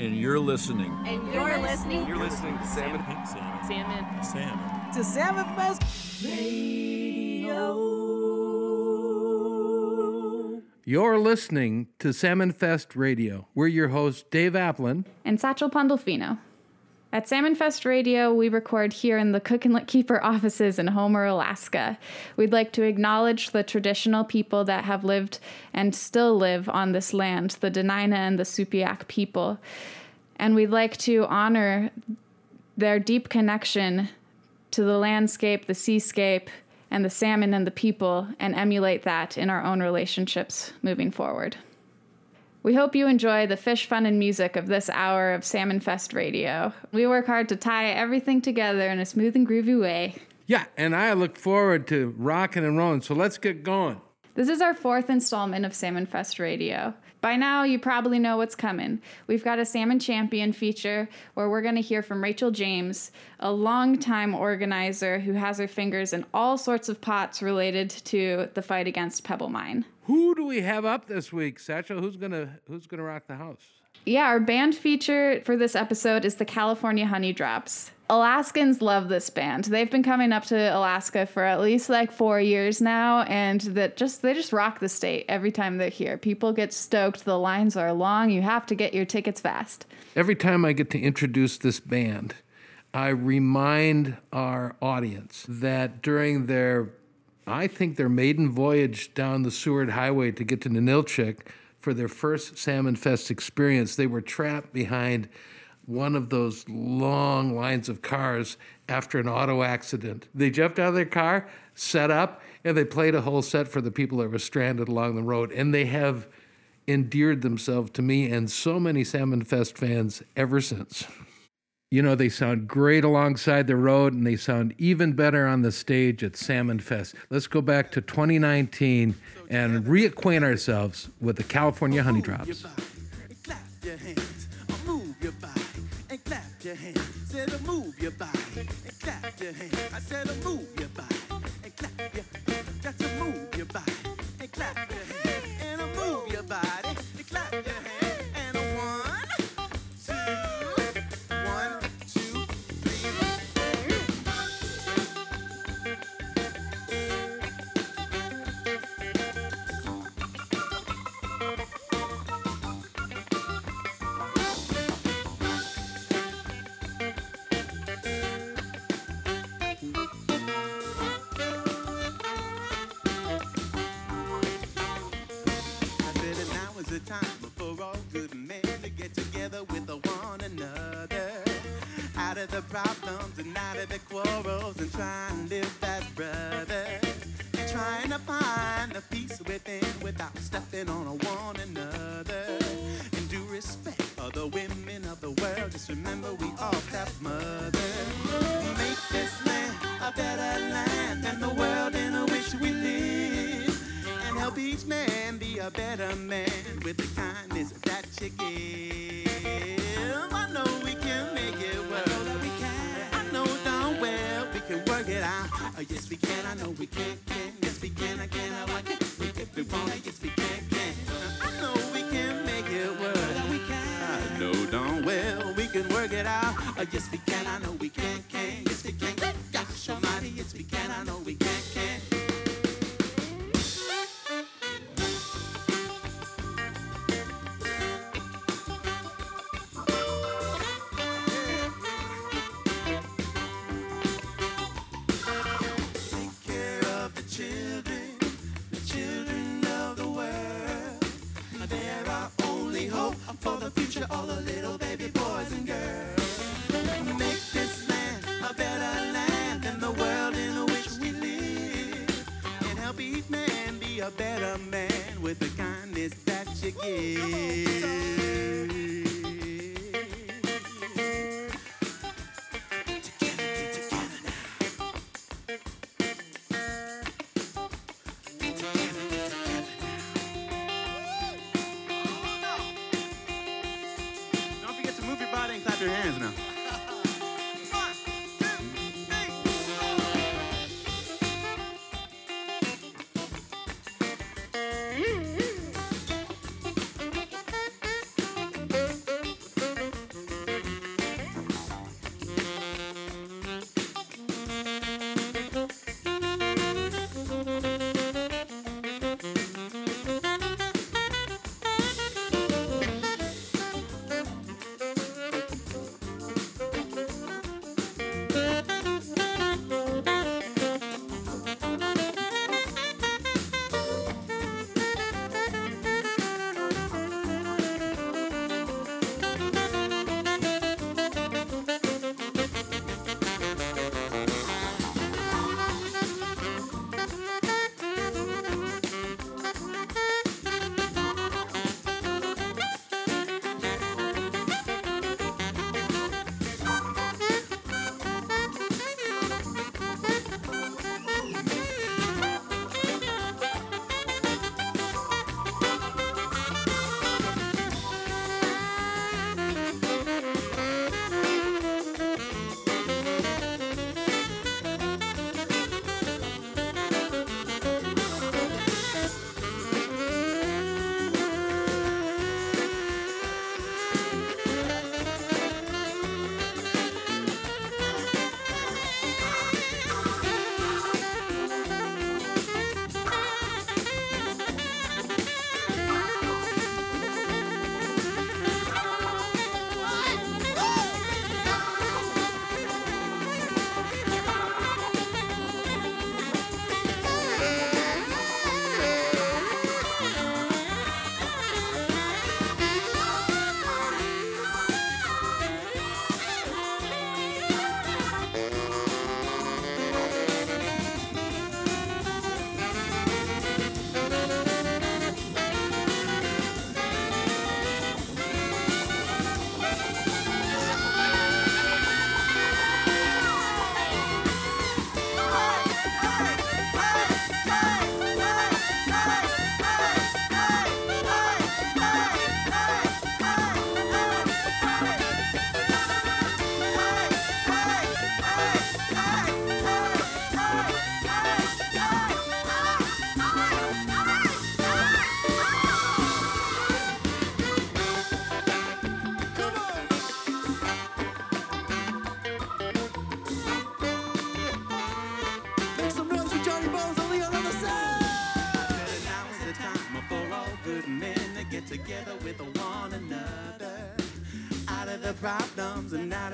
And you're listening. And you're listening. You're listening to Salmon. Salmon. Salmon. to Salmon Fest Radio. You're listening to Salmon Fest Radio. We're your hosts, Dave Applin. and Satchel Pandolfino. At Salmon Fest Radio, we record here in the Cook Inletkeeper offices in Homer, Alaska. We'd like to acknowledge the traditional people that have lived and still live on this land, the Dena'ina and the Sugpiaq people. And we'd like to honor their deep connection to the landscape, the seascape, and the salmon and the people, and emulate that in our own relationships moving forward. We hope you enjoy the fish, fun, and music of this hour of Salmon Fest Radio. We work hard to tie everything together in a smooth and groovy way. Yeah, and I look forward to rocking and rolling. So let's get going. This is our fourth installment of Salmon Fest Radio. By now, you probably know what's coming. We've got a Salmon Champion feature where we're going to hear from Rachel James, a longtime organizer who has her fingers in all sorts of pots related to the fight against Pebble Mine. Who do we have up this week, Satchel? Who's gonna Who's gonna rock the house? Yeah, our band feature for this episode is the California Honeydrops. Alaskans love this band. They've been coming up to Alaska for at least like 4 years now and that just they just rock the state every time they're here. People get stoked. The lines are long. You have to get your tickets fast. Every time I get to introduce this band, I remind our audience that during their, I think their maiden voyage down the Seward Highway to get to Ninilchik for their first Salmon Fest experience, they were trapped behind one of those long lines of cars after an auto accident. They jumped out of their car, set up, and they played a whole set for the people that were stranded along the road. And they have endeared themselves to me and so many Salmon Fest fans ever since. You know, they sound great alongside the road and they sound even better on the stage at Salmon Fest. Let's go back to 2019 and reacquaint ourselves with the California Honeydrops. Clap your hands, I know we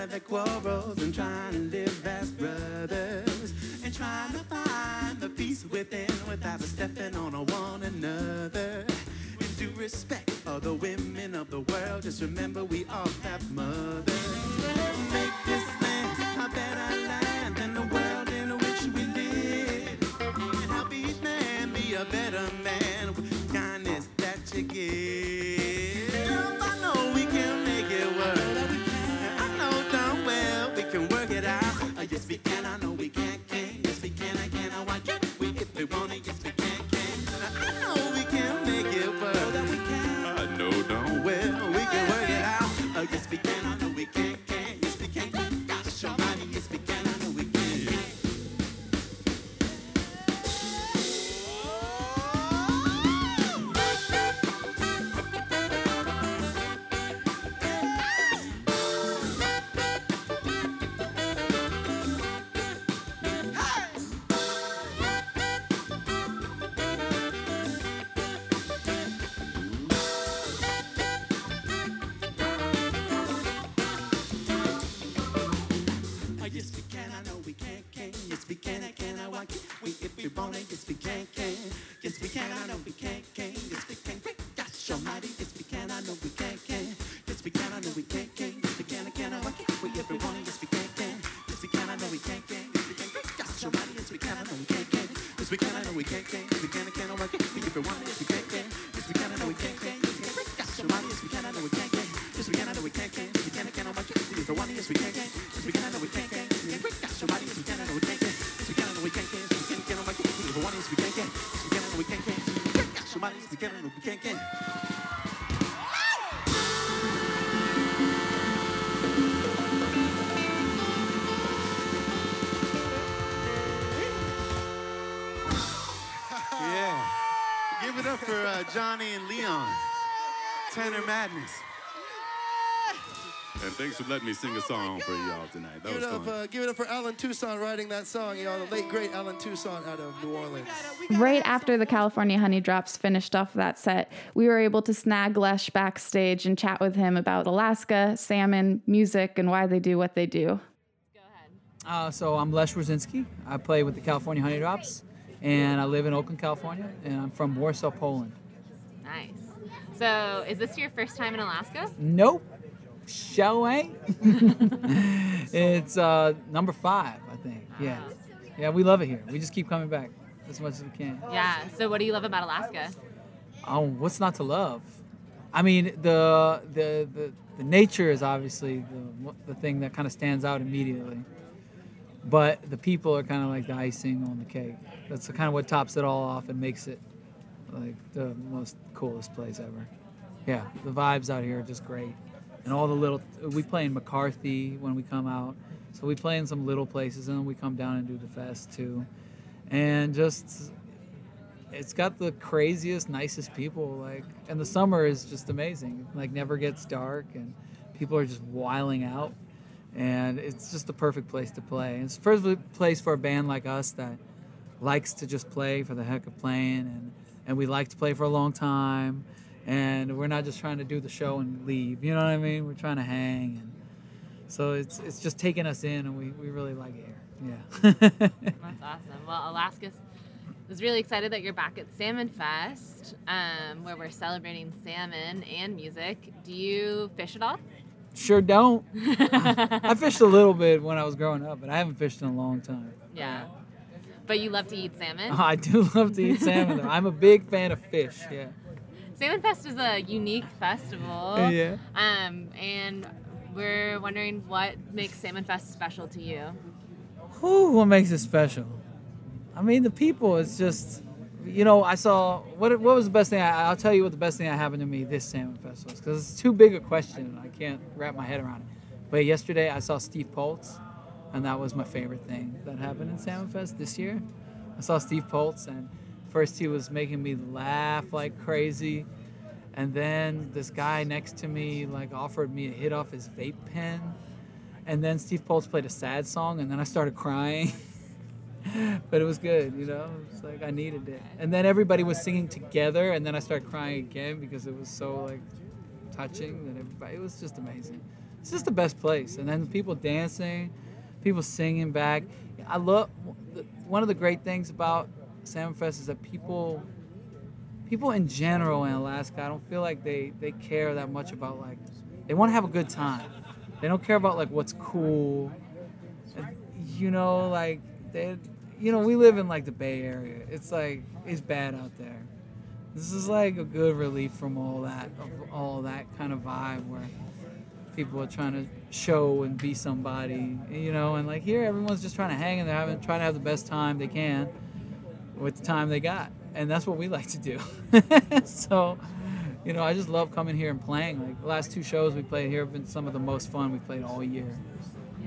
problems and out of the quarrels and trying to live as brothers and trying to find the peace within without stepping on one another. And do respect all the women of the world. Just remember we we can. I know we can. Can. Yes, can. I can. I want. We if we want it. Yes, we can. Can. Yes, we can. I know we can. Can. Yes, we can. Great gosh almighty. Yes, we can. I know we can't, Can. Yes, we can. I know we can. Can. Yes, we can. I can. I want. We if we want it. Yes, we can. Can. Yes, we can. I know we can. Can. Yes, we can. Great gosh almighty. Yes, we can. I know we can't, Can. Yes, we can. I know we can. Can. Yes, we can. I can. I want. We if we want it. Yes, we can. Can. Yes, we can. I know we can. Can. Yes, we can. Great gosh almighty. Yes, we can. I know we can't, Can. Johnny and Leon. Tenor Madness. And thanks for letting me sing a song for y'all tonight. That Give was it, up, fun. uh, give it up for Allen Toussaint writing that song, y'all. The late, great Allen Toussaint out of New Orleans. Right after the California Honeydrops finished off that set, we were able to snag Lech backstage and chat with him about Alaska, salmon, music, and why they do what they do. Go ahead. Uh, so I'm Lech Wierzynski. I play with the California Honeydrops, and I live in Oakland, California, and I'm from Warsaw, Poland. Nice. So, is this your first time in Alaska? Nope, show ain't. it's uh, number five, I think. Yeah, yeah, we love it here. We just keep coming back as much as we can. Yeah. So, what do you love about Alaska? Oh, what's not to love? I mean, the the the, the nature is obviously the the thing that kind of stands out immediately. But the people are kind of like the icing on the cake. That's kind of what tops it all off and makes it like the most coolest place ever. Yeah, the vibes out here are just great. And all the little we play in McCarthy when we come out. So we play in some little places and then we come down and do the fest too. And just it's got the craziest, nicest people. Like, and the summer is just amazing. Like, never gets dark, and people are just wiling out, and it's just the perfect place to play. And it's the perfect place for a band like us that likes to just play for the heck of playing, and and we like to play for a long time, and we're not just trying to do the show and leave. You know what I mean? We're trying to hang, and so it's it's just taking us in, and we, we really like it here. Yeah. That's awesome. Well, Alaska is really excited that you're back at Salmon Fest, um, where we're celebrating salmon and music. Do you fish at all? Sure don't. I fished a little bit when I was growing up, but I haven't fished in a long time. Yeah. But you love to eat salmon. Oh, I do love to eat salmon. Though. I'm a big fan of fish. Yeah. Salmon Fest is a unique festival. Yeah. Um, and we're wondering what makes Salmon Fest special to you. Whew, what makes it special? I mean, the people. It's just, you know, I saw what what was the best thing. I, I'll tell you what the best thing that happened to me this salmon fest was because it's too big a question. I can't wrap my head around it. But yesterday I saw Steve Poltz, and that was my favorite thing that happened in Salmon Fest this year. I saw Steve Poltz, and first he was making me laugh like crazy, and then this guy next to me like offered me a hit off his vape pen, and then Steve Poltz played a sad song, and then I started crying. but it was good, you know. It's like I needed it, and then everybody was singing together, and then I started crying again because it was so like touching that everybody. It was just amazing. it's just the best place. And then people dancing, people singing back. I love one of the great things about Salmon Fest is that people people in general in Alaska, I don't feel like they they care that much about like they want to have a good time. They don't care about like what's cool. You know, like they you know, we live in like the Bay Area. It's like it's bad out there. This is like a good relief from all that of all that kind of vibe where people are trying to show and be somebody, you know, and like here everyone's just trying to hang and they're having trying to have the best time they can with the time they got. And that's what we like to do. so, you know, I just love coming here and playing. Like the last two shows we played here have been some of the most fun we played all year.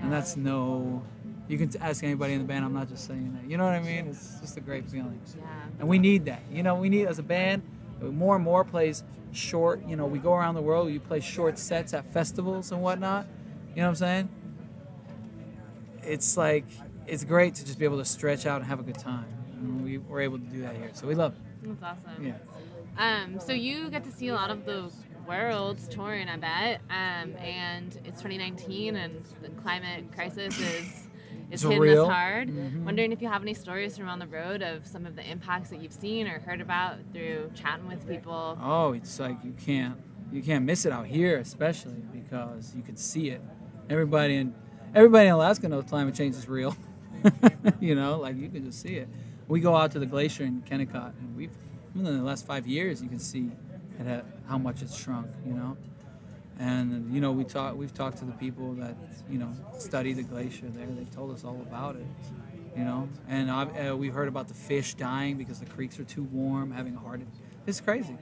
And that's no you can ask anybody in the band. I'm not just saying that. You know what I mean? It's just a great feeling. Yeah. And we need that. You know, we need as a band. More and more plays short. You know, we go around the world. You play short sets at festivals and whatnot. You know what I'm saying? It's like it's great to just be able to stretch out and have a good time. And we were able to do that here, so we love it. That's awesome. Yeah. Um, so you get to see a lot of the world's touring, I bet. Um, and it's 2019, and the climate crisis is is It's hitting real. us hard. Mhm. Wondering if you have any stories from on the road of some of the impacts that you've seen or heard about through chatting with people. Oh, it's like you can't you can't miss it out here, especially because you can see it. Everybody in everybody in Alaska knows climate change is real. you know, like you can just see it. We go out to the glacier in Kennecott, and we've in the last five years, you can see how much it's shrunk. You know, and you know we talk we've talked to the people that you know study the glacier there. They've told us all about it. You know, and uh, we've heard about the fish dying because the creeks are too warm, having a heart. It's crazy,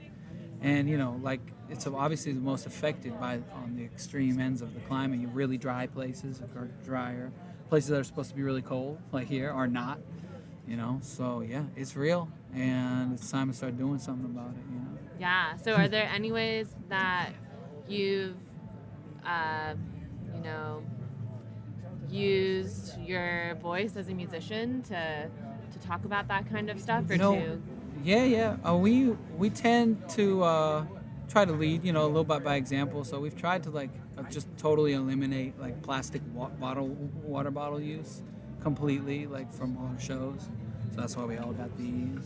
and you know, like it's obviously the most affected by on the extreme ends of the climate. You really dry places are drier. Places that are supposed to be really cold, like here, are not. You know, so yeah, it's real, and it's time to start doing something about it. You know. Yeah. So are there any ways that you've, uh, you know, used your voice as a musician to to talk about that kind of stuff, or You know, to Yeah, yeah. Uh, we we tend to uh, try to lead, you know, a little bit by example. So we've tried to like uh, just totally eliminate like plastic wa- bottle water bottle use completely, like from all our shows. So that's why we all got these.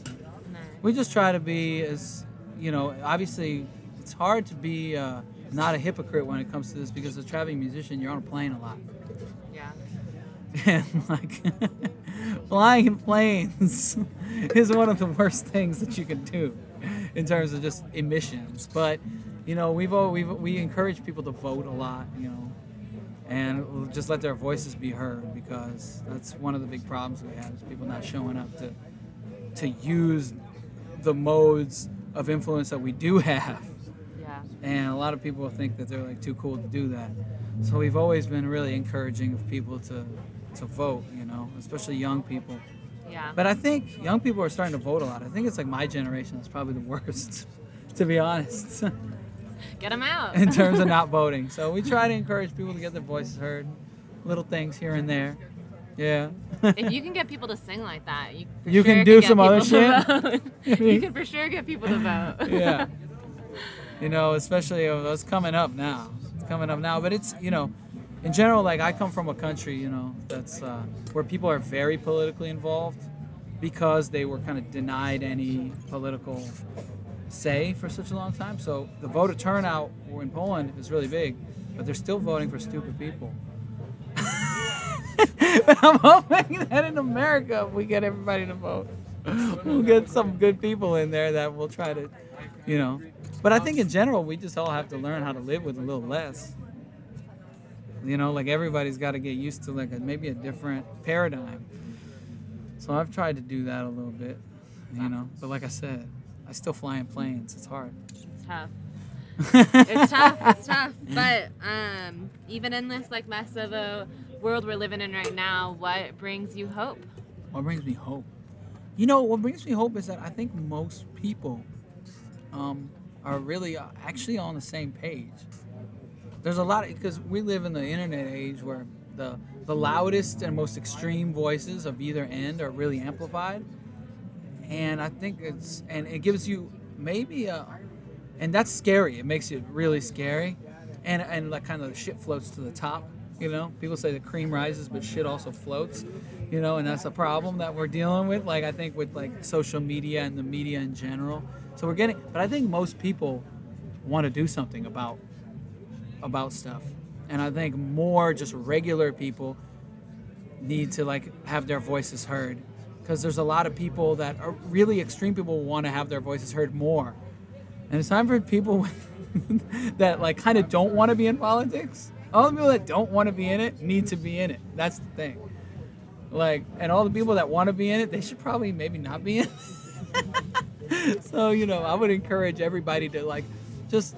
We just try to be as, you know, obviously it's hard to be uh, not a hypocrite when it comes to this because as a traveling musician, you're on a plane a lot. yeah. and like flying in planes is one of the worst things that you can do in terms of just emissions but you know we've all we've we encourage people to vote a lot you know and just let their voices be heard because that's one of the big problems we have is people not showing up to to use the modes of influence that we do have Yeah. and a lot of people think that they're like too cool to do that. So we've always been really encouraging of people to to vote, you know, especially young people. Yeah. But I think young people are starting to vote a lot. I think it's like my generation is probably the worst, to be honest, Get them out. in terms of not voting. So we try to encourage people to get their voices heard, little things here and there. Yeah. if you can get people to sing like that, you You can do get some other shit? you can for sure get people to vote. yeah. You know, especially uh, it's coming up now. It's coming up now, but it's you know, in general, like I come from a country, you know, that's uh, where people are very politically involved because they were kind of denied any political say for such a long time. So the voter turnout in Poland is really big, but they're still voting for stupid people. I'm hoping that in America we get everybody to vote. We'll get some good people in there that will try to, you know. But I think in general we just all have to learn how to live with a little less. You know, like everybody's got to get used to like a, maybe a different paradigm. So I've tried to do that a little bit, you know. But like I said, I still fly in planes. It's hard. It's tough. it's tough. It's tough. But um, even in this like mess of a world we're living in right now, what brings you hope? What brings me hope? You know, what brings me hope is that I think most people um, are really uh, actually on the same page. There's a lot because we live in the internet age where the the loudest and most extreme voices of either end are really amplified, and I think it's and it gives you maybe a and that's scary. It makes it really scary. and and like kind of the shit floats to the top. You know, people say the cream rises, but shit also floats. You know, and that's a problem that we're dealing with. Like I think with like social media and the media in general. So we're getting, but I think most people want to do something about about stuff, and I think more just regular people need to like have their voices heard. Because there's a lot of people that are really extreme people want to have their voices heard more. And it's time for people that like kind of don't want to be in politics. All the people that don't want to be in it need to be in it. That's the thing. Like and all the people that want to be in it they should probably maybe not be in it. So you know i would encourage everybody to like just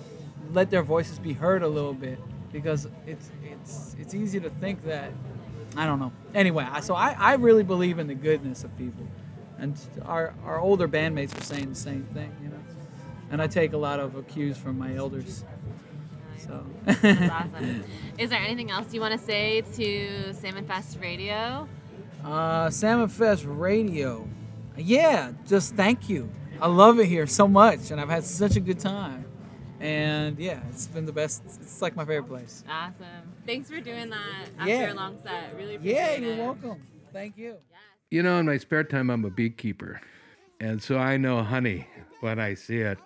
let their voices be heard a little bit because it's it's it's easy to think that I don't know. Anyway, so I, I really believe in the goodness of people, and our our older bandmates are saying the same thing, you know. And I take a lot of cues from my elders. So That's awesome. Is there anything else you want to say to Salmon Fest Radio? Uh, Salmon Fest Radio. Yeah, just thank you. I love it here so much, and I've had such a good time. And yeah, it's been the best. It's like my favorite place. Awesome. Thanks for doing that after Yeah. your long set. Really appreciate Yeah, it. you're welcome. Thank you. You know, in my spare time, I'm a beekeeper. And so I know honey when I see it.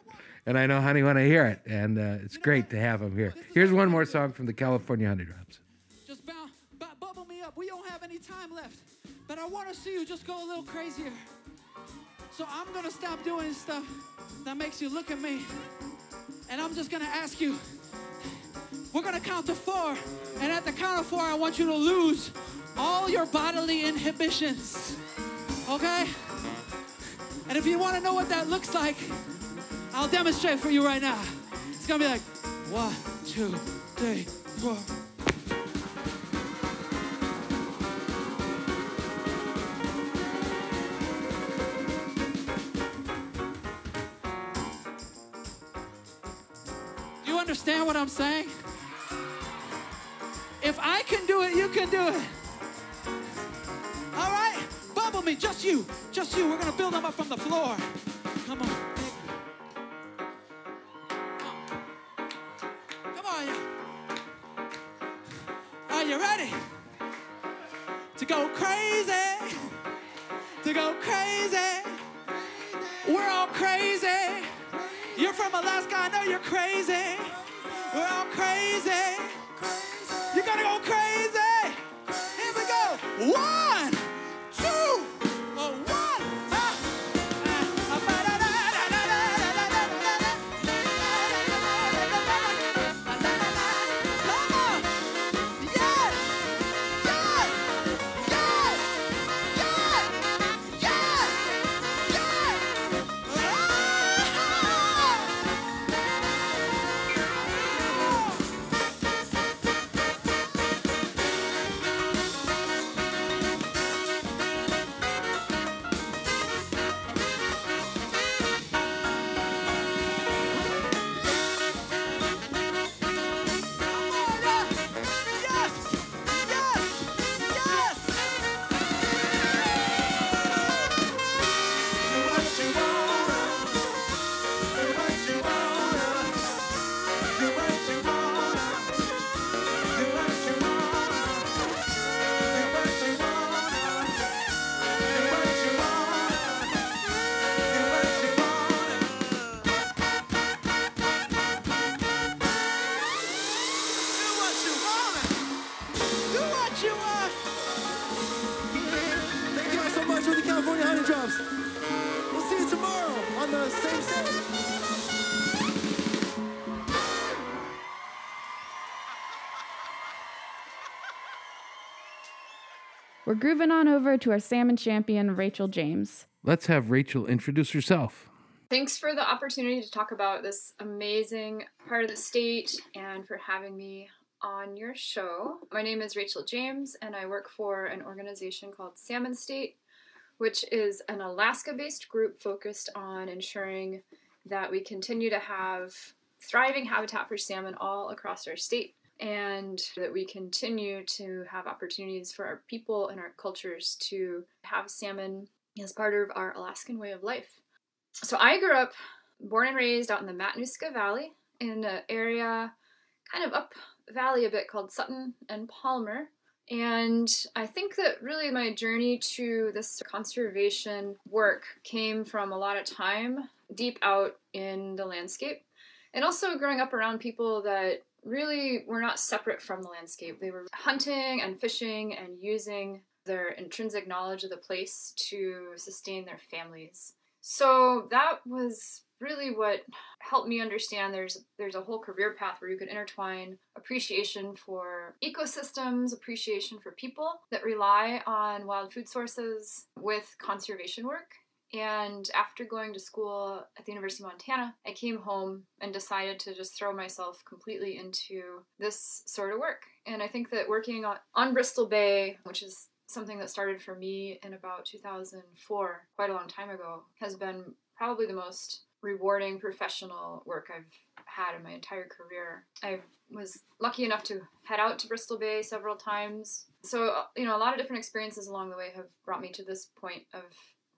And I know honey when I hear it. And uh, it's great to have him here. Here's one more song from the California Honeydrops. Just bow, bu- bubble me up. We don't have any time left. But I want to see you just go a little crazier. So I'm going to stop doing stuff that makes you look at me. And I'm just going to ask you. We're going to count to four. And at the count of four, I want you to lose all your bodily inhibitions. Okay? And if you want to know what that looks like, I'll demonstrate for you right now. It's going to be like one, two, three, four. Understand what I'm saying? If I can do it, you can do it. All right? Bubble me, just you. Just you. We're going to build them up from the floor. Come on. Come on. Are you ready? To go crazy. To go crazy. We're all crazy. You're from Alaska, I know you're crazy. We're all crazy. You're gonna go crazy. Grooving on over to our salmon champion, Rachel James. Let's have Rachel introduce herself. Thanks for the opportunity to talk about this amazing part of the state and for having me on your show. My name is Rachel James, and I work for an organization called Salmon State, which is an Alaska based group focused on ensuring that we continue to have thriving habitat for salmon all across our state and that we continue to have opportunities for our people and our cultures to have salmon as part of our Alaskan way of life. So I grew up, born and raised out in the Matanuska Valley in an area kind of up valley a bit called Sutton and Palmer. And I think that really my journey to this conservation work came from a lot of time deep out in the landscape. And also growing up around people that really were not separate from the landscape. They were hunting and fishing and using their intrinsic knowledge of the place to sustain their families. So that was really what helped me understand there's there's a whole career path where you could intertwine appreciation for ecosystems, appreciation for people that rely on wild food sources with conservation work. And after going to school at the University of Montana, I came home and decided to just throw myself completely into this sort of work. And I think that working on, Bristol Bay, which is something that started for me in about 2004, quite a long time ago, has been probably the most rewarding professional work I've had in my entire career. I was lucky enough to head out to Bristol Bay several times. So, uh, you know, a lot of different experiences along the way have brought me to this point of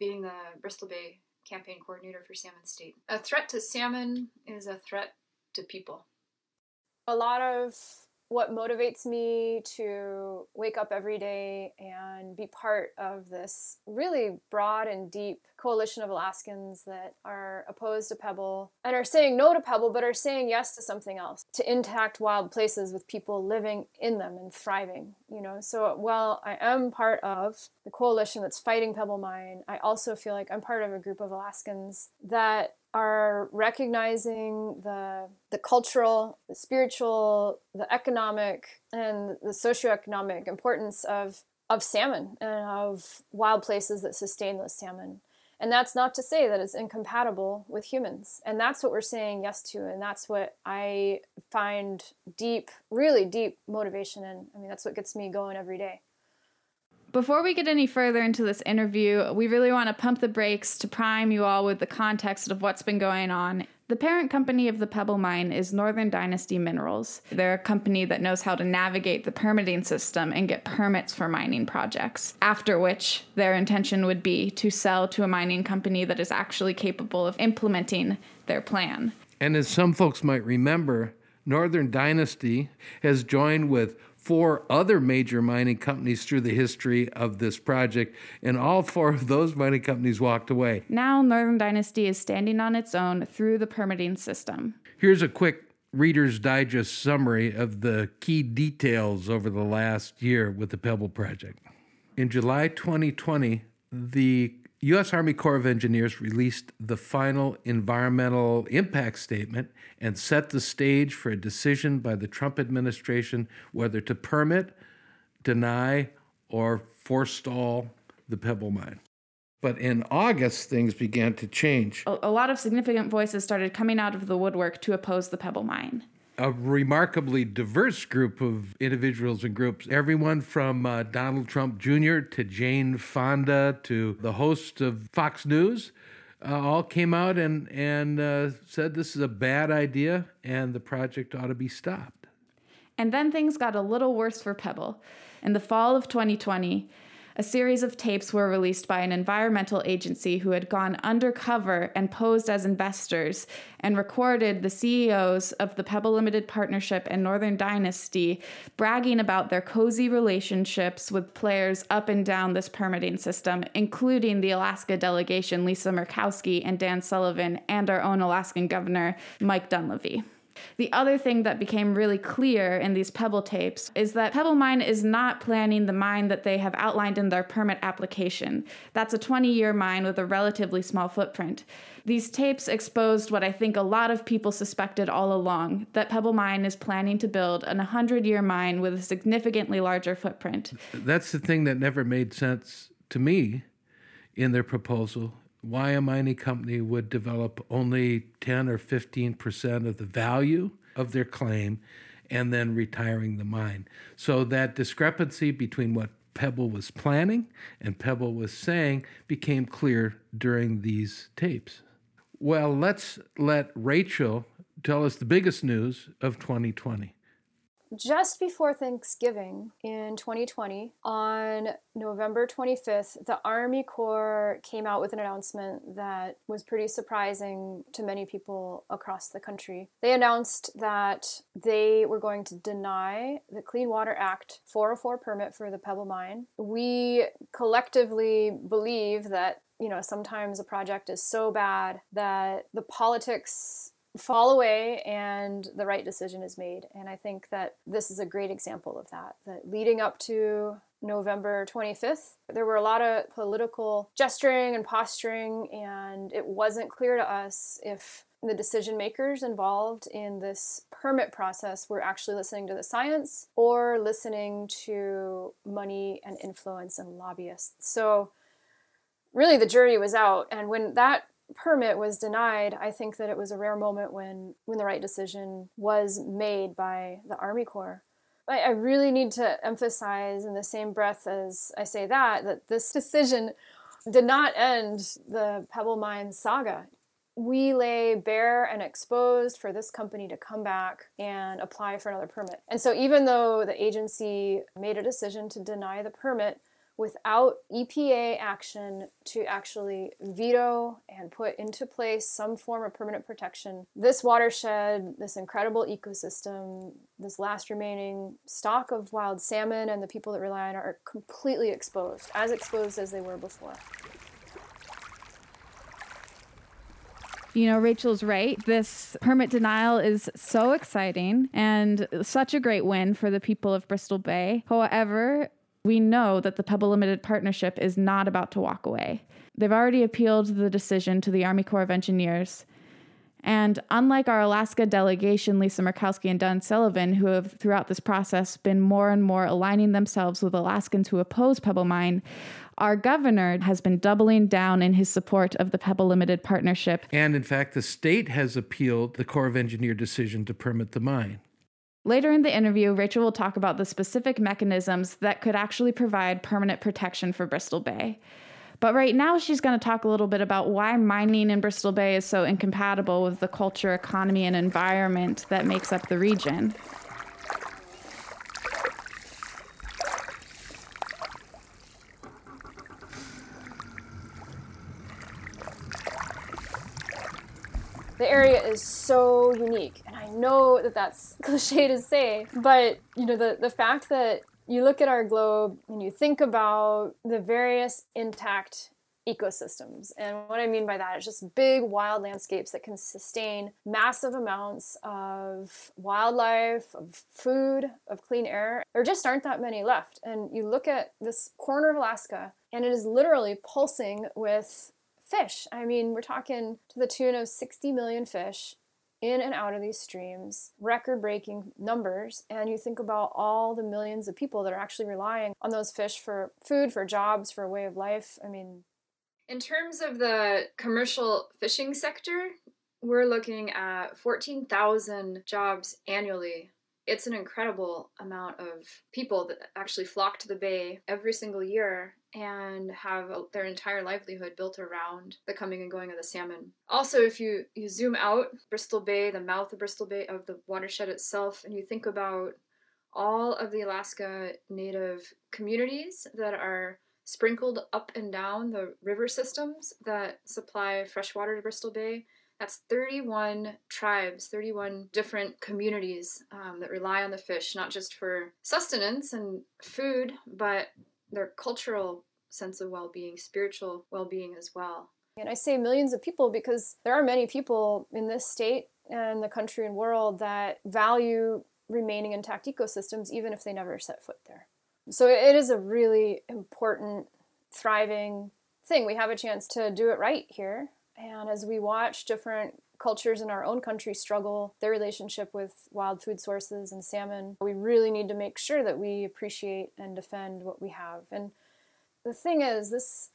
being the Bristol Bay campaign coordinator for Salmon State. A threat to salmon is a threat to people. A lot of what motivates me to wake up every day and be part of this really broad and deep coalition of Alaskans that are opposed to Pebble and are saying no to Pebble, but are saying yes to something else, to intact wild places with people living in them and thriving. You know, so while I am part of the coalition that's fighting Pebble Mine, I also feel like I'm part of a group of Alaskans that are recognizing the the cultural, the spiritual, the economic, and the socioeconomic importance of of salmon and of wild places that sustain those salmon. And that's not to say that it's incompatible with humans. And that's what we're saying yes to. And that's what I find deep, really deep motivation in. I mean, that's what gets me going every day. Before we get any further into this interview, we really want to pump the brakes to prime you all with the context of what's been going on. The parent company of the Pebble Mine is Northern Dynasty Minerals. They're a company that knows how to navigate the permitting system and get permits for mining projects, after which their intention would be to sell to a mining company that is actually capable of implementing their plan. And as some folks might remember, Northern Dynasty has joined with four other major mining companies through the history of this project, and all four of those mining companies walked away. Now, Northern Dynasty is standing on its own through the permitting system. Here's a quick Reader's Digest summary of the key details over the last year with the Pebble Project. In July 2020, the U.S. Army Corps of Engineers released the final environmental impact statement and set the stage for a decision by the Trump administration whether to permit, deny, or forestall the Pebble Mine. But in August, things began to change. A, lot of significant voices started coming out of the woodwork to oppose the Pebble Mine a remarkably diverse group of individuals and groups. Everyone from uh, Donald Trump Jr. to Jane Fonda to the host of Fox News. Uh, all came out and and uh, said this is a bad idea and the project ought to be stopped. And then things got a little worse for Pebble. In the fall of 2020, a series of tapes were released by an environmental agency who had gone undercover and posed as investors and recorded the CEOs of the Pebble Limited Partnership and Northern Dynasty bragging about their cozy relationships with players up and down this permitting system, including the Alaska delegation Lisa Murkowski and Dan Sullivan, and our own Alaskan governor, Mike Dunleavy. The other thing that became really clear in these Pebble tapes is that Pebble Mine is not planning the mine that they have outlined in their permit application. That's a 20 year mine with a relatively small footprint. These tapes exposed what I think a lot of people suspected all along that Pebble Mine is planning to build an 100 year mine with a significantly larger footprint. That's the thing that never made sense to me in their proposal why a mining company would develop only 10 or 15 percent of the value of their claim and then retiring the mine. So that discrepancy between what Pebble was planning and Pebble was saying became clear during these tapes. Well, let's let Rachel tell us the biggest news of 2020. Just before Thanksgiving in 2020, on November 25th, the Army Corps came out with an announcement that was pretty surprising to many people across the country. They announced that they were going to deny the Clean Water Act 404 permit for the Pebble Mine. We collectively believe that you know sometimes a project is so bad that the politics fall away and the right decision is made. And I think that this is a great example of that. That leading up to November 25th, there were a lot of political gesturing and posturing, and it wasn't clear to us if the decision makers involved in this permit process were actually listening to the science or listening to money and influence and lobbyists. So, really, the jury was out. And when that permit was denied, I think that it was a rare moment when when the right decision was made by the Army Corps. I, I really need to emphasize in the same breath as I say that that this decision did not end the Pebble Mine saga. We lay bare and exposed for this company to come back and apply for another permit. And so, even though the agency made a decision to deny the permit, without EPA action to actually veto and put into place some form of permanent protection, this watershed, this incredible ecosystem, this last remaining stock of wild salmon and the people that rely on it are completely exposed, as exposed as they were before. You know, Rachel's right. This permit denial is so exciting and such a great win for the people of Bristol Bay. However, we know that the Pebble Limited Partnership is not about to walk away. They've already appealed the decision to the Army Corps of Engineers. And unlike our Alaska delegation, Lisa Murkowski and Dan Sullivan, who have throughout this process been more and more aligning themselves with Alaskans who oppose Pebble Mine, our governor has been doubling down in his support of the Pebble Limited Partnership. And in fact, the state has appealed the Corps of Engineer decision to permit the mine. Later in the interview, Rachel will talk about the specific mechanisms that could actually provide permanent protection for Bristol Bay. But right now, she's going to talk a little bit about why mining in Bristol Bay is so incompatible with the culture, economy, and environment that makes up the region. The area is so unique, know that that's cliche to say, but you know the the fact that you look at our globe and you think about the various intact ecosystems. And what I mean by that is just big wild landscapes that can sustain massive amounts of wildlife, of food, of clean air. There just aren't that many left. And you look at this corner of Alaska and it is literally pulsing with fish. I mean, we're talking to the tune of 60 million fish in and out of these streams, record breaking numbers. And you think about all the millions of people that are actually relying on those fish for food, for jobs, for a way of life. I mean, in terms of the commercial fishing sector, we're looking at 14,000 jobs annually it's an incredible amount of people that actually flock to the bay every single year and have their entire livelihood built around the coming and going of the salmon. Also, if you, you zoom out Bristol Bay, the mouth of Bristol Bay, of the watershed itself, and you think about all of the Alaska Native communities that are sprinkled up and down the river systems that supply fresh water to Bristol Bay, that's 31 tribes, 31 different communities um, that rely on the fish, not just for sustenance and food, but their cultural sense of well being, spiritual well being as well. And I say millions of people because there are many people in this state and the country and world that value remaining intact ecosystems, even if they never set foot there. So it is a really important, thriving thing. We have a chance to do it right here and as we watch different cultures in our own country struggle their relationship with wild food sources and salmon, we really need to make sure that we appreciate and defend what we have. And the thing is, this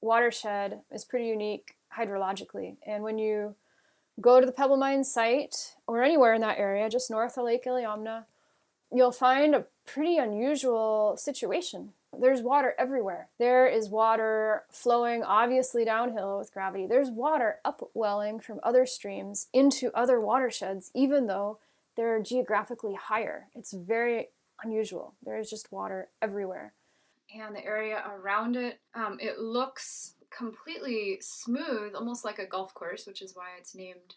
watershed is pretty unique hydrologically. And when you go to the Pebble Mine site or anywhere in that area, just north of Lake Iliamna, you'll find a pretty unusual situation. There's water everywhere. There is water flowing obviously downhill with gravity. There's water upwelling from other streams into other watersheds, even though they're geographically higher. It's very unusual. There is just water everywhere. And the area around it, um, it looks completely smooth, almost like a golf course, which is why it's named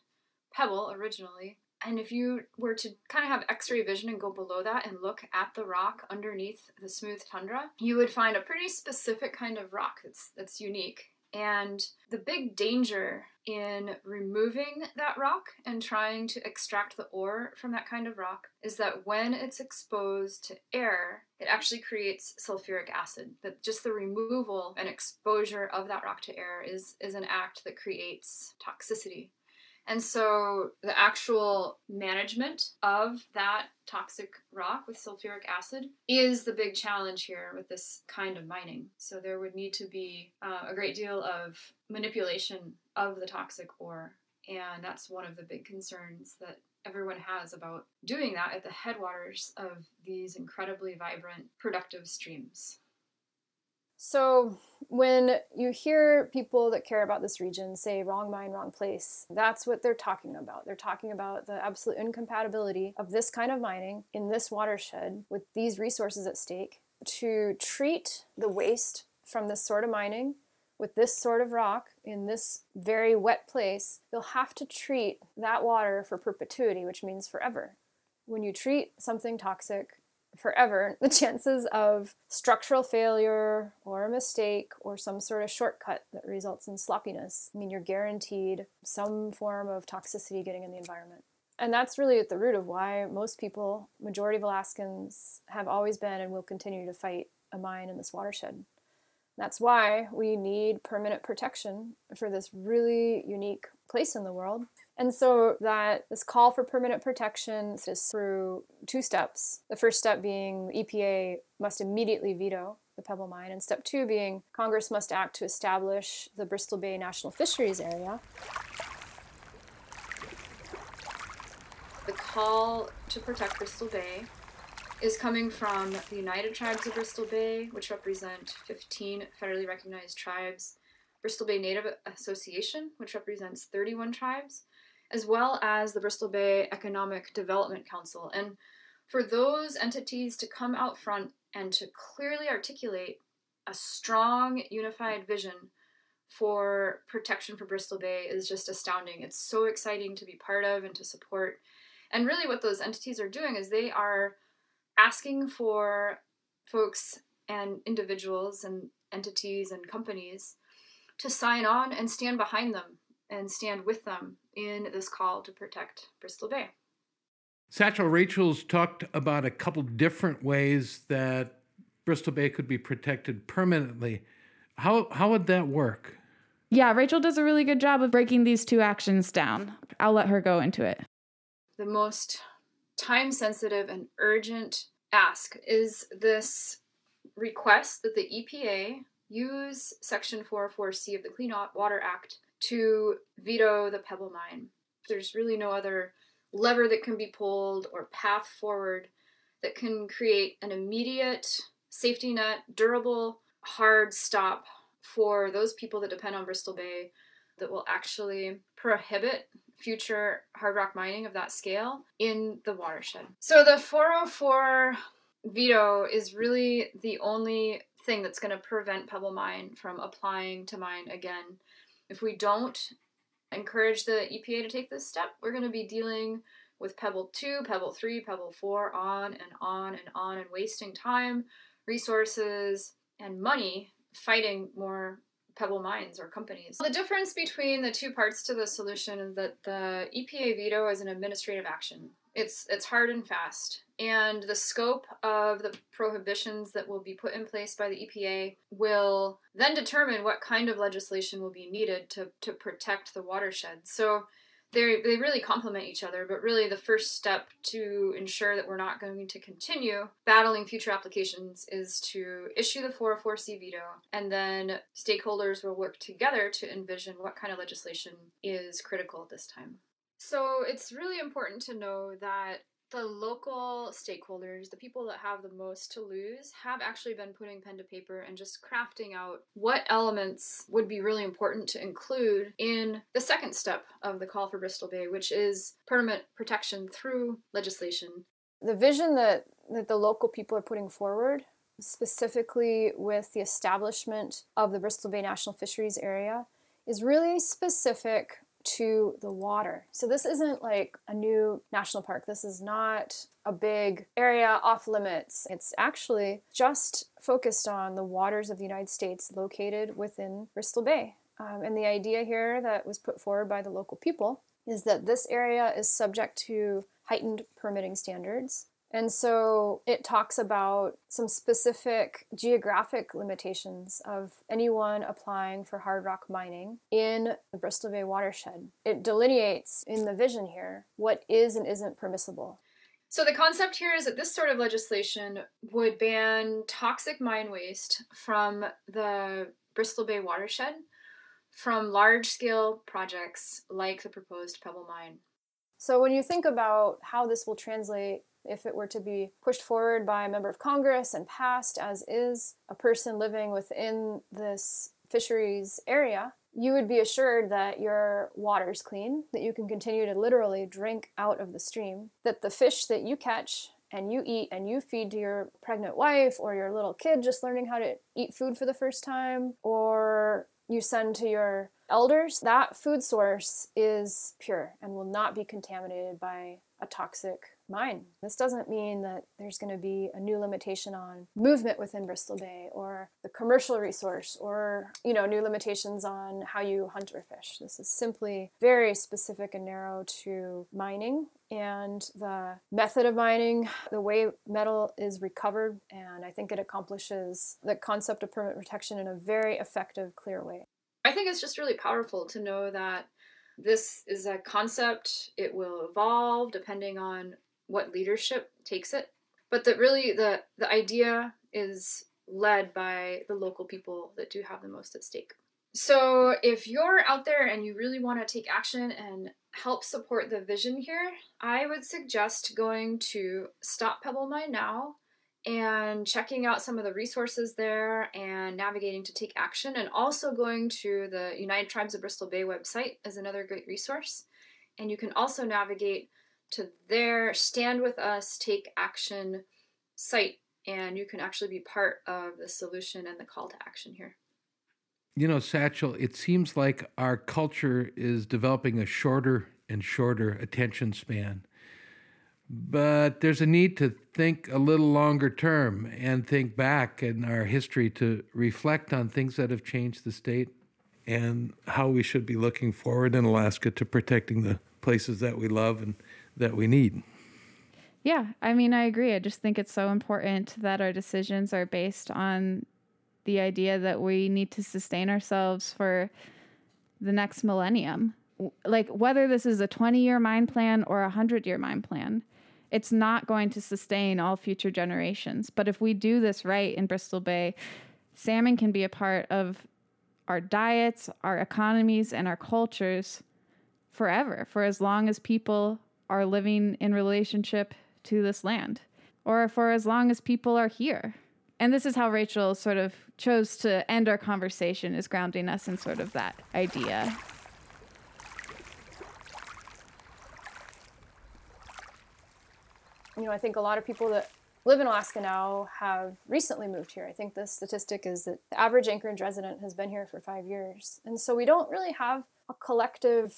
Pebble originally. And if you were to kind of have x ray vision and go below that and look at the rock underneath the smooth tundra, you would find a pretty specific kind of rock that's, that's unique. And the big danger in removing that rock and trying to extract the ore from that kind of rock is that when it's exposed to air, it actually creates sulfuric acid. That just the removal and exposure of that rock to air is, is an act that creates toxicity. And so the actual management of that toxic rock with sulfuric acid is the big challenge here with this kind of mining. So there would need to be uh, a great deal of manipulation of the toxic ore. And that's one of the big concerns that everyone has about doing that at the headwaters of these incredibly vibrant, productive streams. So, when you hear people that care about this region say wrong mine, wrong place, that's what they're talking about. They're talking about the absolute incompatibility of this kind of mining in this watershed with these resources at stake to treat the waste from this sort of mining with this sort of rock in this very wet place. You'll have to treat that water for perpetuity, which means forever. When you treat something toxic forever, the chances of structural failure or a mistake or some sort of shortcut that results in sloppiness, I mean, you're guaranteed some form of toxicity getting in the environment. And that's really at the root of why most people, majority of Alaskans, have always been and will continue to fight a mine in this watershed. That's why we need permanent protection for this really unique place in the world. And so that this call for permanent protection is through two steps. The first step being EPA must immediately veto the Pebble Mine, and step two being Congress must act to establish the Bristol Bay National Fisheries Area. The call to protect Bristol Bay is coming from the United Tribes of Bristol Bay, which represent 15 federally recognized tribes, Bristol Bay Native Association, which represents 31 tribes, as well as the Bristol Bay Economic Development Council. And for those entities to come out front and to clearly articulate a strong, unified vision for protection for Bristol Bay is just astounding. It's so exciting to be part of and to support. And really, what those entities are doing is they are asking for folks and individuals and entities and companies to sign on and stand behind them and stand with them in this call to protect Bristol Bay. Satchel Rachel's talked about a couple different ways that Bristol Bay could be protected permanently. How, how would that work? Yeah, Rachel does a really good job of breaking these two actions down. I'll let her go into it. The most time sensitive and urgent ask is this request that the EPA use Section 404C of the Clean Water Act to veto the Pebble Mine. There's really no other lever that can be pulled or path forward that can create an immediate safety net, durable, hard stop for those people that depend on Bristol Bay that will actually prohibit future hard rock mining of that scale in the watershed. So the 404 veto is really the only thing that's going to prevent Pebble Mine from applying to mine again. If we don't encourage the EPA to take this step, we're going to be dealing with Pebble 2, Pebble 3, Pebble 4, on and on and on, and wasting time, resources, and money fighting more pebble mines or companies. The difference between the two parts to the solution is that the EPA veto is an administrative action. It's it's hard and fast. And the scope of the prohibitions that will be put in place by the EPA will then determine what kind of legislation will be needed to, to protect the watershed. So they they really complement each other, but really the first step to ensure that we're not going to continue battling future applications is to issue the 404C veto, and then stakeholders will work together to envision what kind of legislation is critical at this time. So it's really important to know that the local stakeholders, the people that have the most to lose, have actually been putting pen to paper and just crafting out what elements would be really important to include in the second step of the call for Bristol Bay, which is permanent protection through legislation. The vision that, that the local people are putting forward, specifically with the establishment of the Bristol Bay National Fisheries Area, is really specific to the water. So this isn't like a new national park. This is not a big area off limits. It's actually just focused on the waters of the United States located within Bristol Bay. Um, and the idea here that was put forward by the local people is that this area is subject to heightened permitting standards and so it talks about some specific geographic limitations of anyone applying for hard rock mining in the Bristol Bay watershed. It delineates in the vision here what is and isn't permissible. So the concept here is that this sort of legislation would ban toxic mine waste from the Bristol Bay watershed from large scale projects like the proposed Pebble Mine. So when you think about how this will translate if it were to be pushed forward by a member of Congress and passed as is a person living within this fisheries area, you would be assured that your water's clean, that you can continue to literally drink out of the stream, that the fish that you catch and you eat and you feed to your pregnant wife or your little kid just learning how to eat food for the first time, or you send to your elders, that food source is pure and will not be contaminated by a toxic mine. This doesn't mean that there's going to be a new limitation on movement within Bristol Bay or the commercial resource or, you know, new limitations on how you hunt or fish. This is simply very specific and narrow to mining and the method of mining, the way metal is recovered, and I think it accomplishes the concept of permit protection in a very effective, clear way. I think it's just really powerful to know that this is a concept. It will evolve depending on what leadership takes it, but that really the the idea is led by the local people that do have the most at stake. So if you're out there and you really want to take action and help support the vision here, I would suggest going to Stop Pebble Mine Now and checking out some of the resources there and navigating to take action and also going to the United Tribes of Bristol Bay website is another great resource. And you can also navigate to their Stand With Us, Take Action site, and you can actually be part of the solution and the call to action here. You know, Satchel, it seems like our culture is developing a shorter and shorter attention span. But there's a need to think a little longer term and think back in our history to reflect on things that have changed the state and how we should be looking forward in Alaska to protecting the places that we love and that we need. Yeah, I mean, I agree. I just think it's so important that our decisions are based on the idea that we need to sustain ourselves for the next millennium. Like, whether this is a 20 year mine plan or a 100 year mine plan, it's not going to sustain all future generations. But if we do this right in Bristol Bay, salmon can be a part of our diets, our economies, and our cultures forever, for as long as people are living in relationship to this land or for as long as people are here. And this is how Rachel sort of chose to end our conversation is grounding us in sort of that idea. You know, I think a lot of people that live in Alaska now have recently moved here. I think the statistic is that the average Anchorage resident has been here for five years. And so we don't really have a collective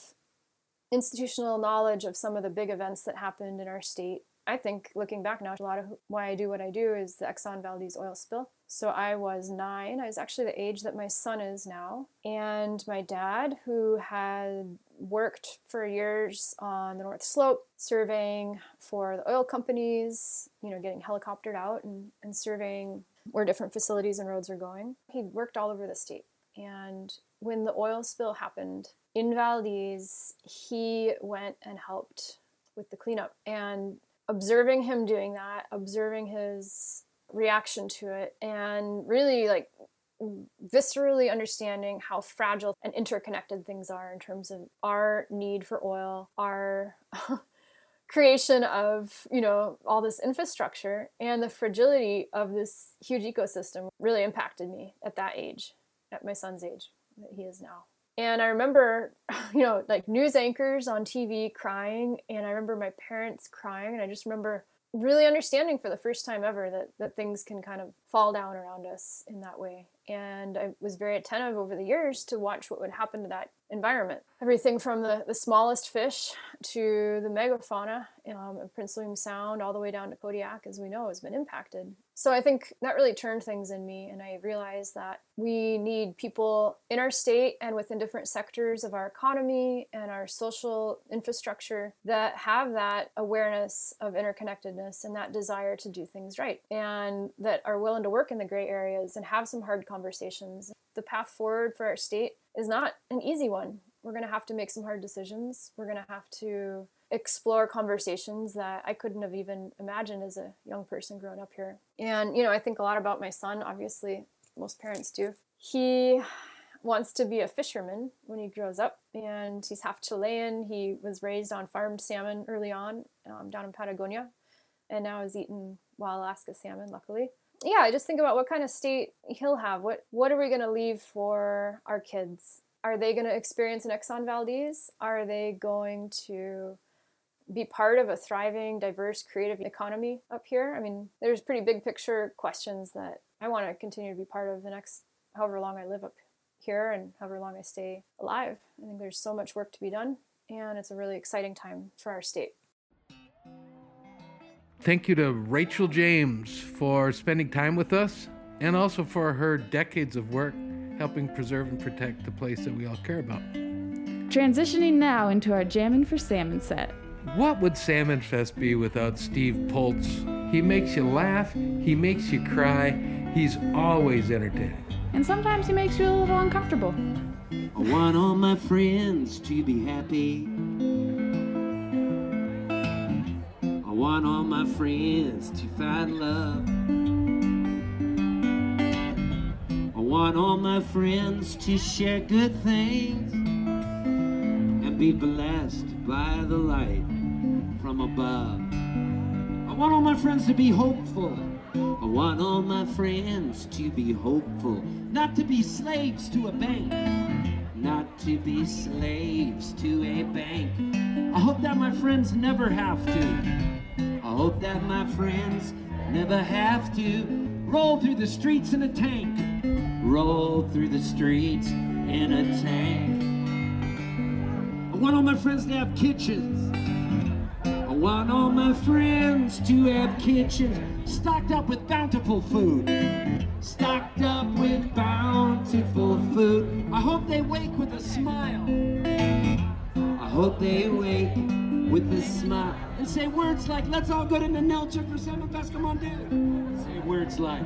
institutional knowledge of some of the big events that happened in our state. I think looking back now, a lot of why I do what I do is the Exxon Valdez oil spill. So I was nine. I was actually the age that my son is now. And my dad, who had worked for years on the North Slope, surveying for the oil companies, you know, getting helicoptered out and, and surveying where different facilities and roads are going. He worked all over the state. And when the oil spill happened, in Valdez, he went and helped with the cleanup. And observing him doing that, observing his reaction to it, and really like viscerally understanding how fragile and interconnected things are in terms of our need for oil, our creation of you know all this infrastructure and the fragility of this huge ecosystem really impacted me at that age at my son's age that he is now and i remember you know like news anchors on tv crying and i remember my parents crying and i just remember really understanding for the first time ever that that things can kind of fall down around us in that way and i was very attentive over the years to watch what would happen to that environment. Everything from the, the smallest fish to the megafauna um, of Prince William Sound all the way down to Kodiak, as we know, has been impacted. So I think that really turned things in me, and I realized that we need people in our state and within different sectors of our economy and our social infrastructure that have that awareness of interconnectedness and that desire to do things right, and that are willing to work in the gray areas and have some hard conversations. The path forward for our state is not an easy one. We're going to have to make some hard decisions. We're going to have to explore conversations that I couldn't have even imagined as a young person growing up here. And, you know, I think a lot about my son, obviously, most parents do. He wants to be a fisherman when he grows up, and he's half Chilean. He was raised on farmed salmon early on um, down in Patagonia, and now is eating wild Alaska salmon, luckily yeah, I just think about what kind of state he'll have. What what are we going to leave for our kids? Are they going to experience an Exxon Valdez? Are they going to be part of a thriving, diverse, creative economy up here? I mean, there's pretty big picture questions that I want to continue to be part of the next however long I live up here and however long I stay alive. I think there's so much work to be done, and it's a really exciting time for our state. Thank you to Rachel James for spending time with us and also for her decades of work helping preserve and protect the place that we all care about. Transitioning now into our Jammin' for Salmon set. What would Salmon Fest be without Steve Poltz? He makes you laugh, he makes you cry, he's always entertaining. And sometimes he makes you a little uncomfortable. I want all my friends to be happy. I want all my friends to find love. I want all my friends to share good things and be blessed by the light from above. I want all my friends to be hopeful. I want all my friends to be hopeful, not to be slaves to a bank, not to be slaves to a bank. I hope that my friends never have to I hope that my friends never have to roll through the streets in a tank. Roll through the streets in a tank. I want all my friends to have kitchens. Want all my friends to have kitchens stocked up with bountiful food. Stocked up with bountiful food. I hope they wake with a smile. I hope they wake with a smile and say words like, let's all go to Ninilchik for Salmon Fest, come on, dude. Say words like,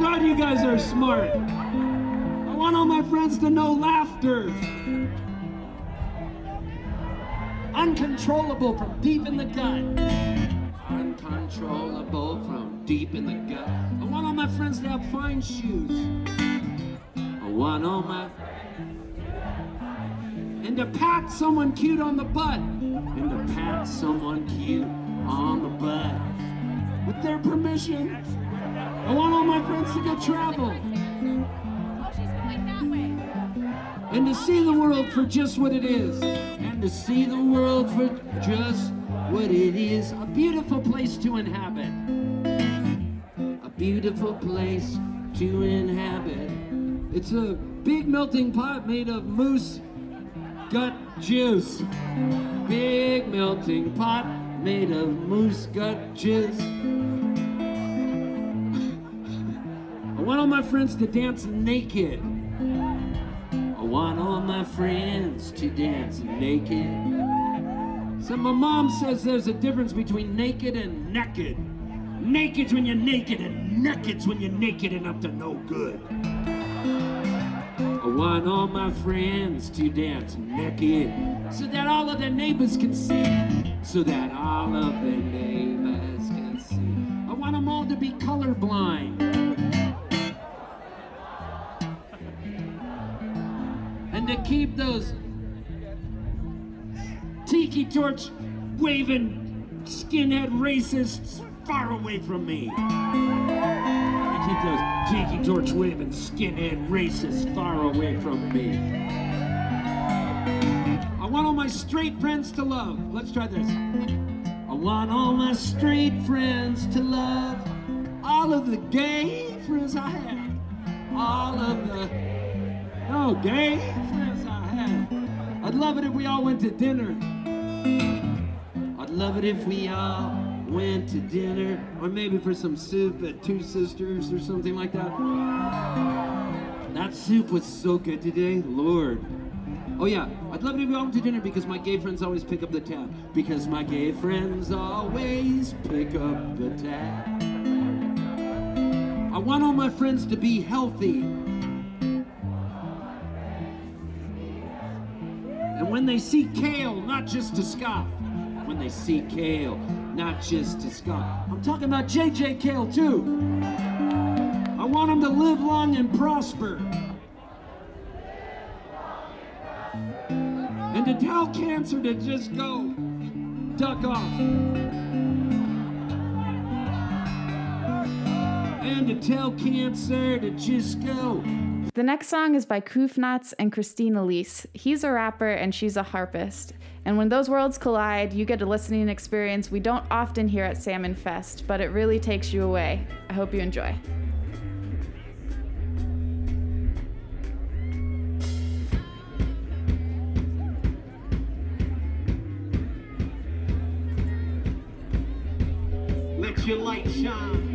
God, you guys are smart. I want all my friends to know laughter. Uncontrollable from deep in the gut. Uncontrollable from deep in the gut. I want all my friends to have fine shoes. I want all my and to pat someone cute on the butt, and to pat someone cute on the butt. With their permission, I want all my friends to go travel. And to see the world for just what it is. And to see the world for just what it is. A beautiful place to inhabit. A beautiful place to inhabit. It's a big melting pot made of moose gut juice. Big melting pot made of moose gut juice. I want all my friends to dance naked. My friends to dance naked. So my mom says there's a difference between naked and naked. Naked's when you're naked, and naked's when you're naked and up to no good. I want all my friends to dance naked so that all of their neighbors can see. So that all of their neighbors can see. I want them all to be colorblind. To keep those tiki torch waving skinhead racists far away from me. I keep those tiki torch waving skinhead racists far away from me. I want all my straight friends to love. Let's try this. I want all my straight friends to love all of the gay friends I have. All of the no gay friends I have. I'd love it if we all went to dinner. I'd love it if we all went to dinner, or maybe for some soup at Two Sisters or something like that. That soup was so good today, Lord. Oh yeah, I'd love it if we all went to dinner because my gay friends always pick up the tab. Because my gay friends always pick up the tab. I want all my friends to be healthy. When they see kale, not just to scoff. When they see kale, not just to scoff. I'm talking about JJ Kale too. I want him to live long and prosper. And to tell cancer to just go, duck off. And to tell cancer to just go. The next song is by Kufnats and Christine Elise. He's a rapper and she's a harpist. And when those worlds collide, you get a listening experience we don't often hear at Salmon Fest, but it really takes you away. I hope you enjoy. Let your light shine.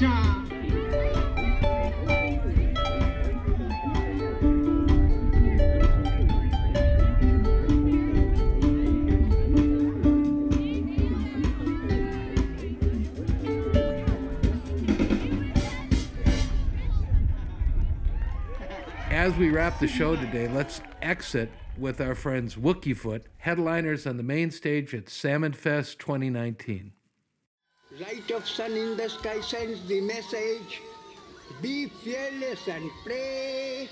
As we wrap the show today, let's exit with our friends Wookiefoot, headliners on the main stage at Salmon Fest 2019. Light of sun in the sky sends the message, be fearless and pray.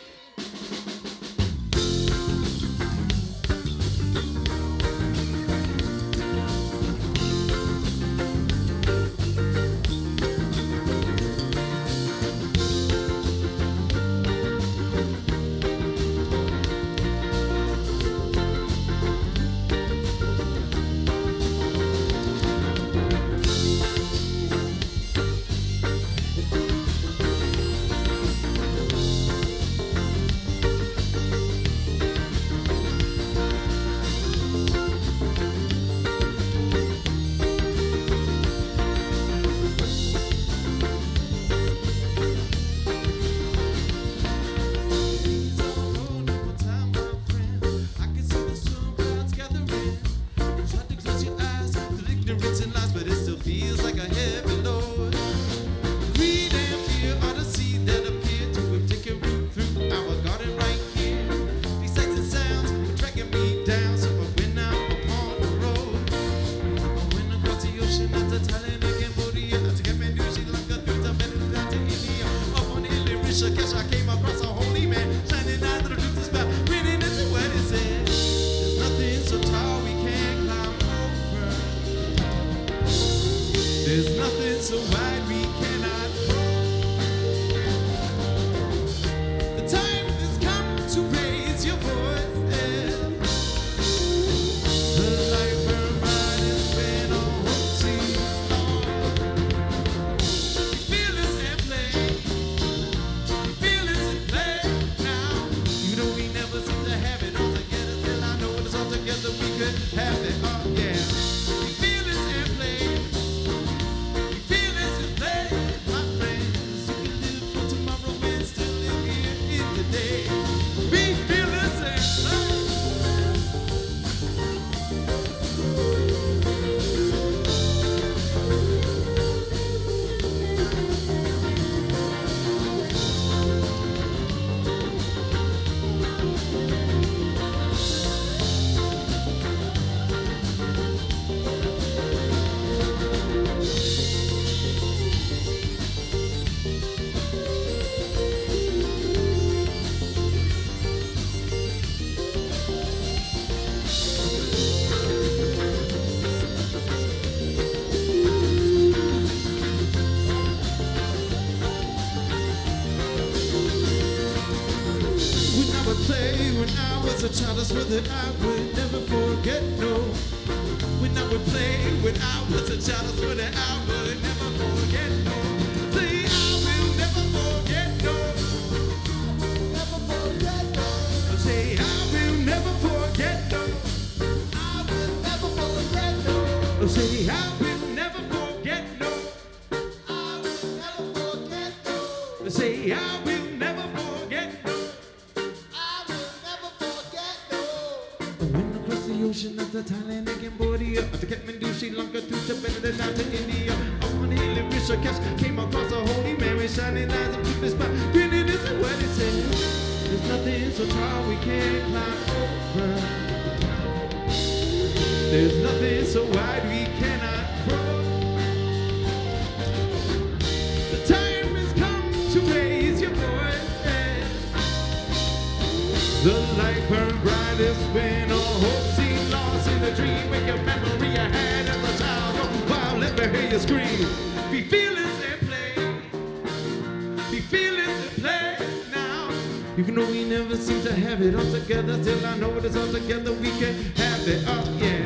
together till I know it's all together. We can have it up, yeah.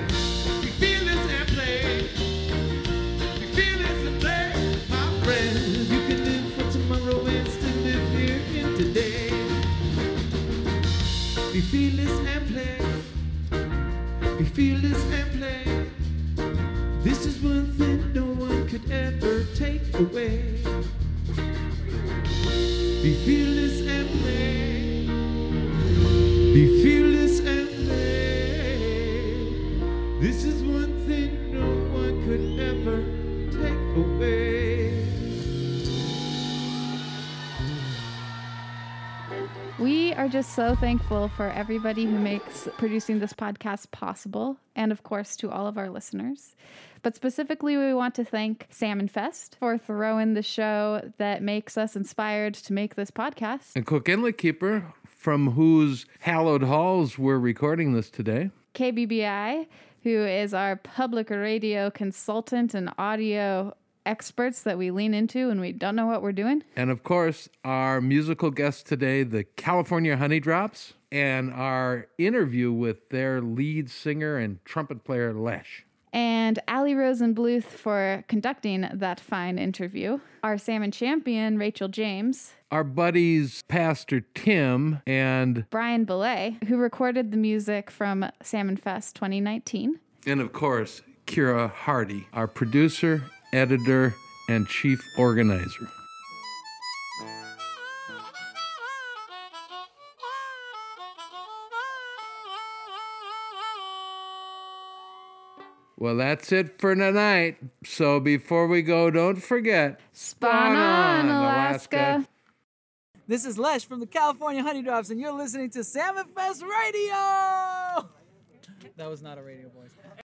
We feel this and play. We feel this and play, my friends. You can live for tomorrow today. Be fearless and play. Be fearless and play. This is one thing no one could ever take away. Be fearless. Just so thankful for everybody who makes producing this podcast possible, and of course to all of our listeners. But specifically, we want to thank Salmon Fest for throwing the show that makes us inspired to make this podcast. And Cook Inletkeeper, from whose hallowed halls we're recording this today. KBBI, who is our public radio consultant and audio experts that we lean into when we don't know what we're doing. And of course, our musical guest today, the California Honeydrops, and our interview with their lead singer and trumpet player, Lech. And Allie Rosenbluth for conducting that fine interview. Our salmon champion, Rachel James. Our buddies, Pastor Tim and Brian Belay, who recorded the music from Salmon Fest 2019. And of course, Kira Hardy, our producer, editor, and chief organizer. Well, that's it for tonight. So before we go, don't forget Spawn on, Alaska. This is Lech from the California Honeydrops, and you're listening to Salmon Fest Radio. That was not a radio voice.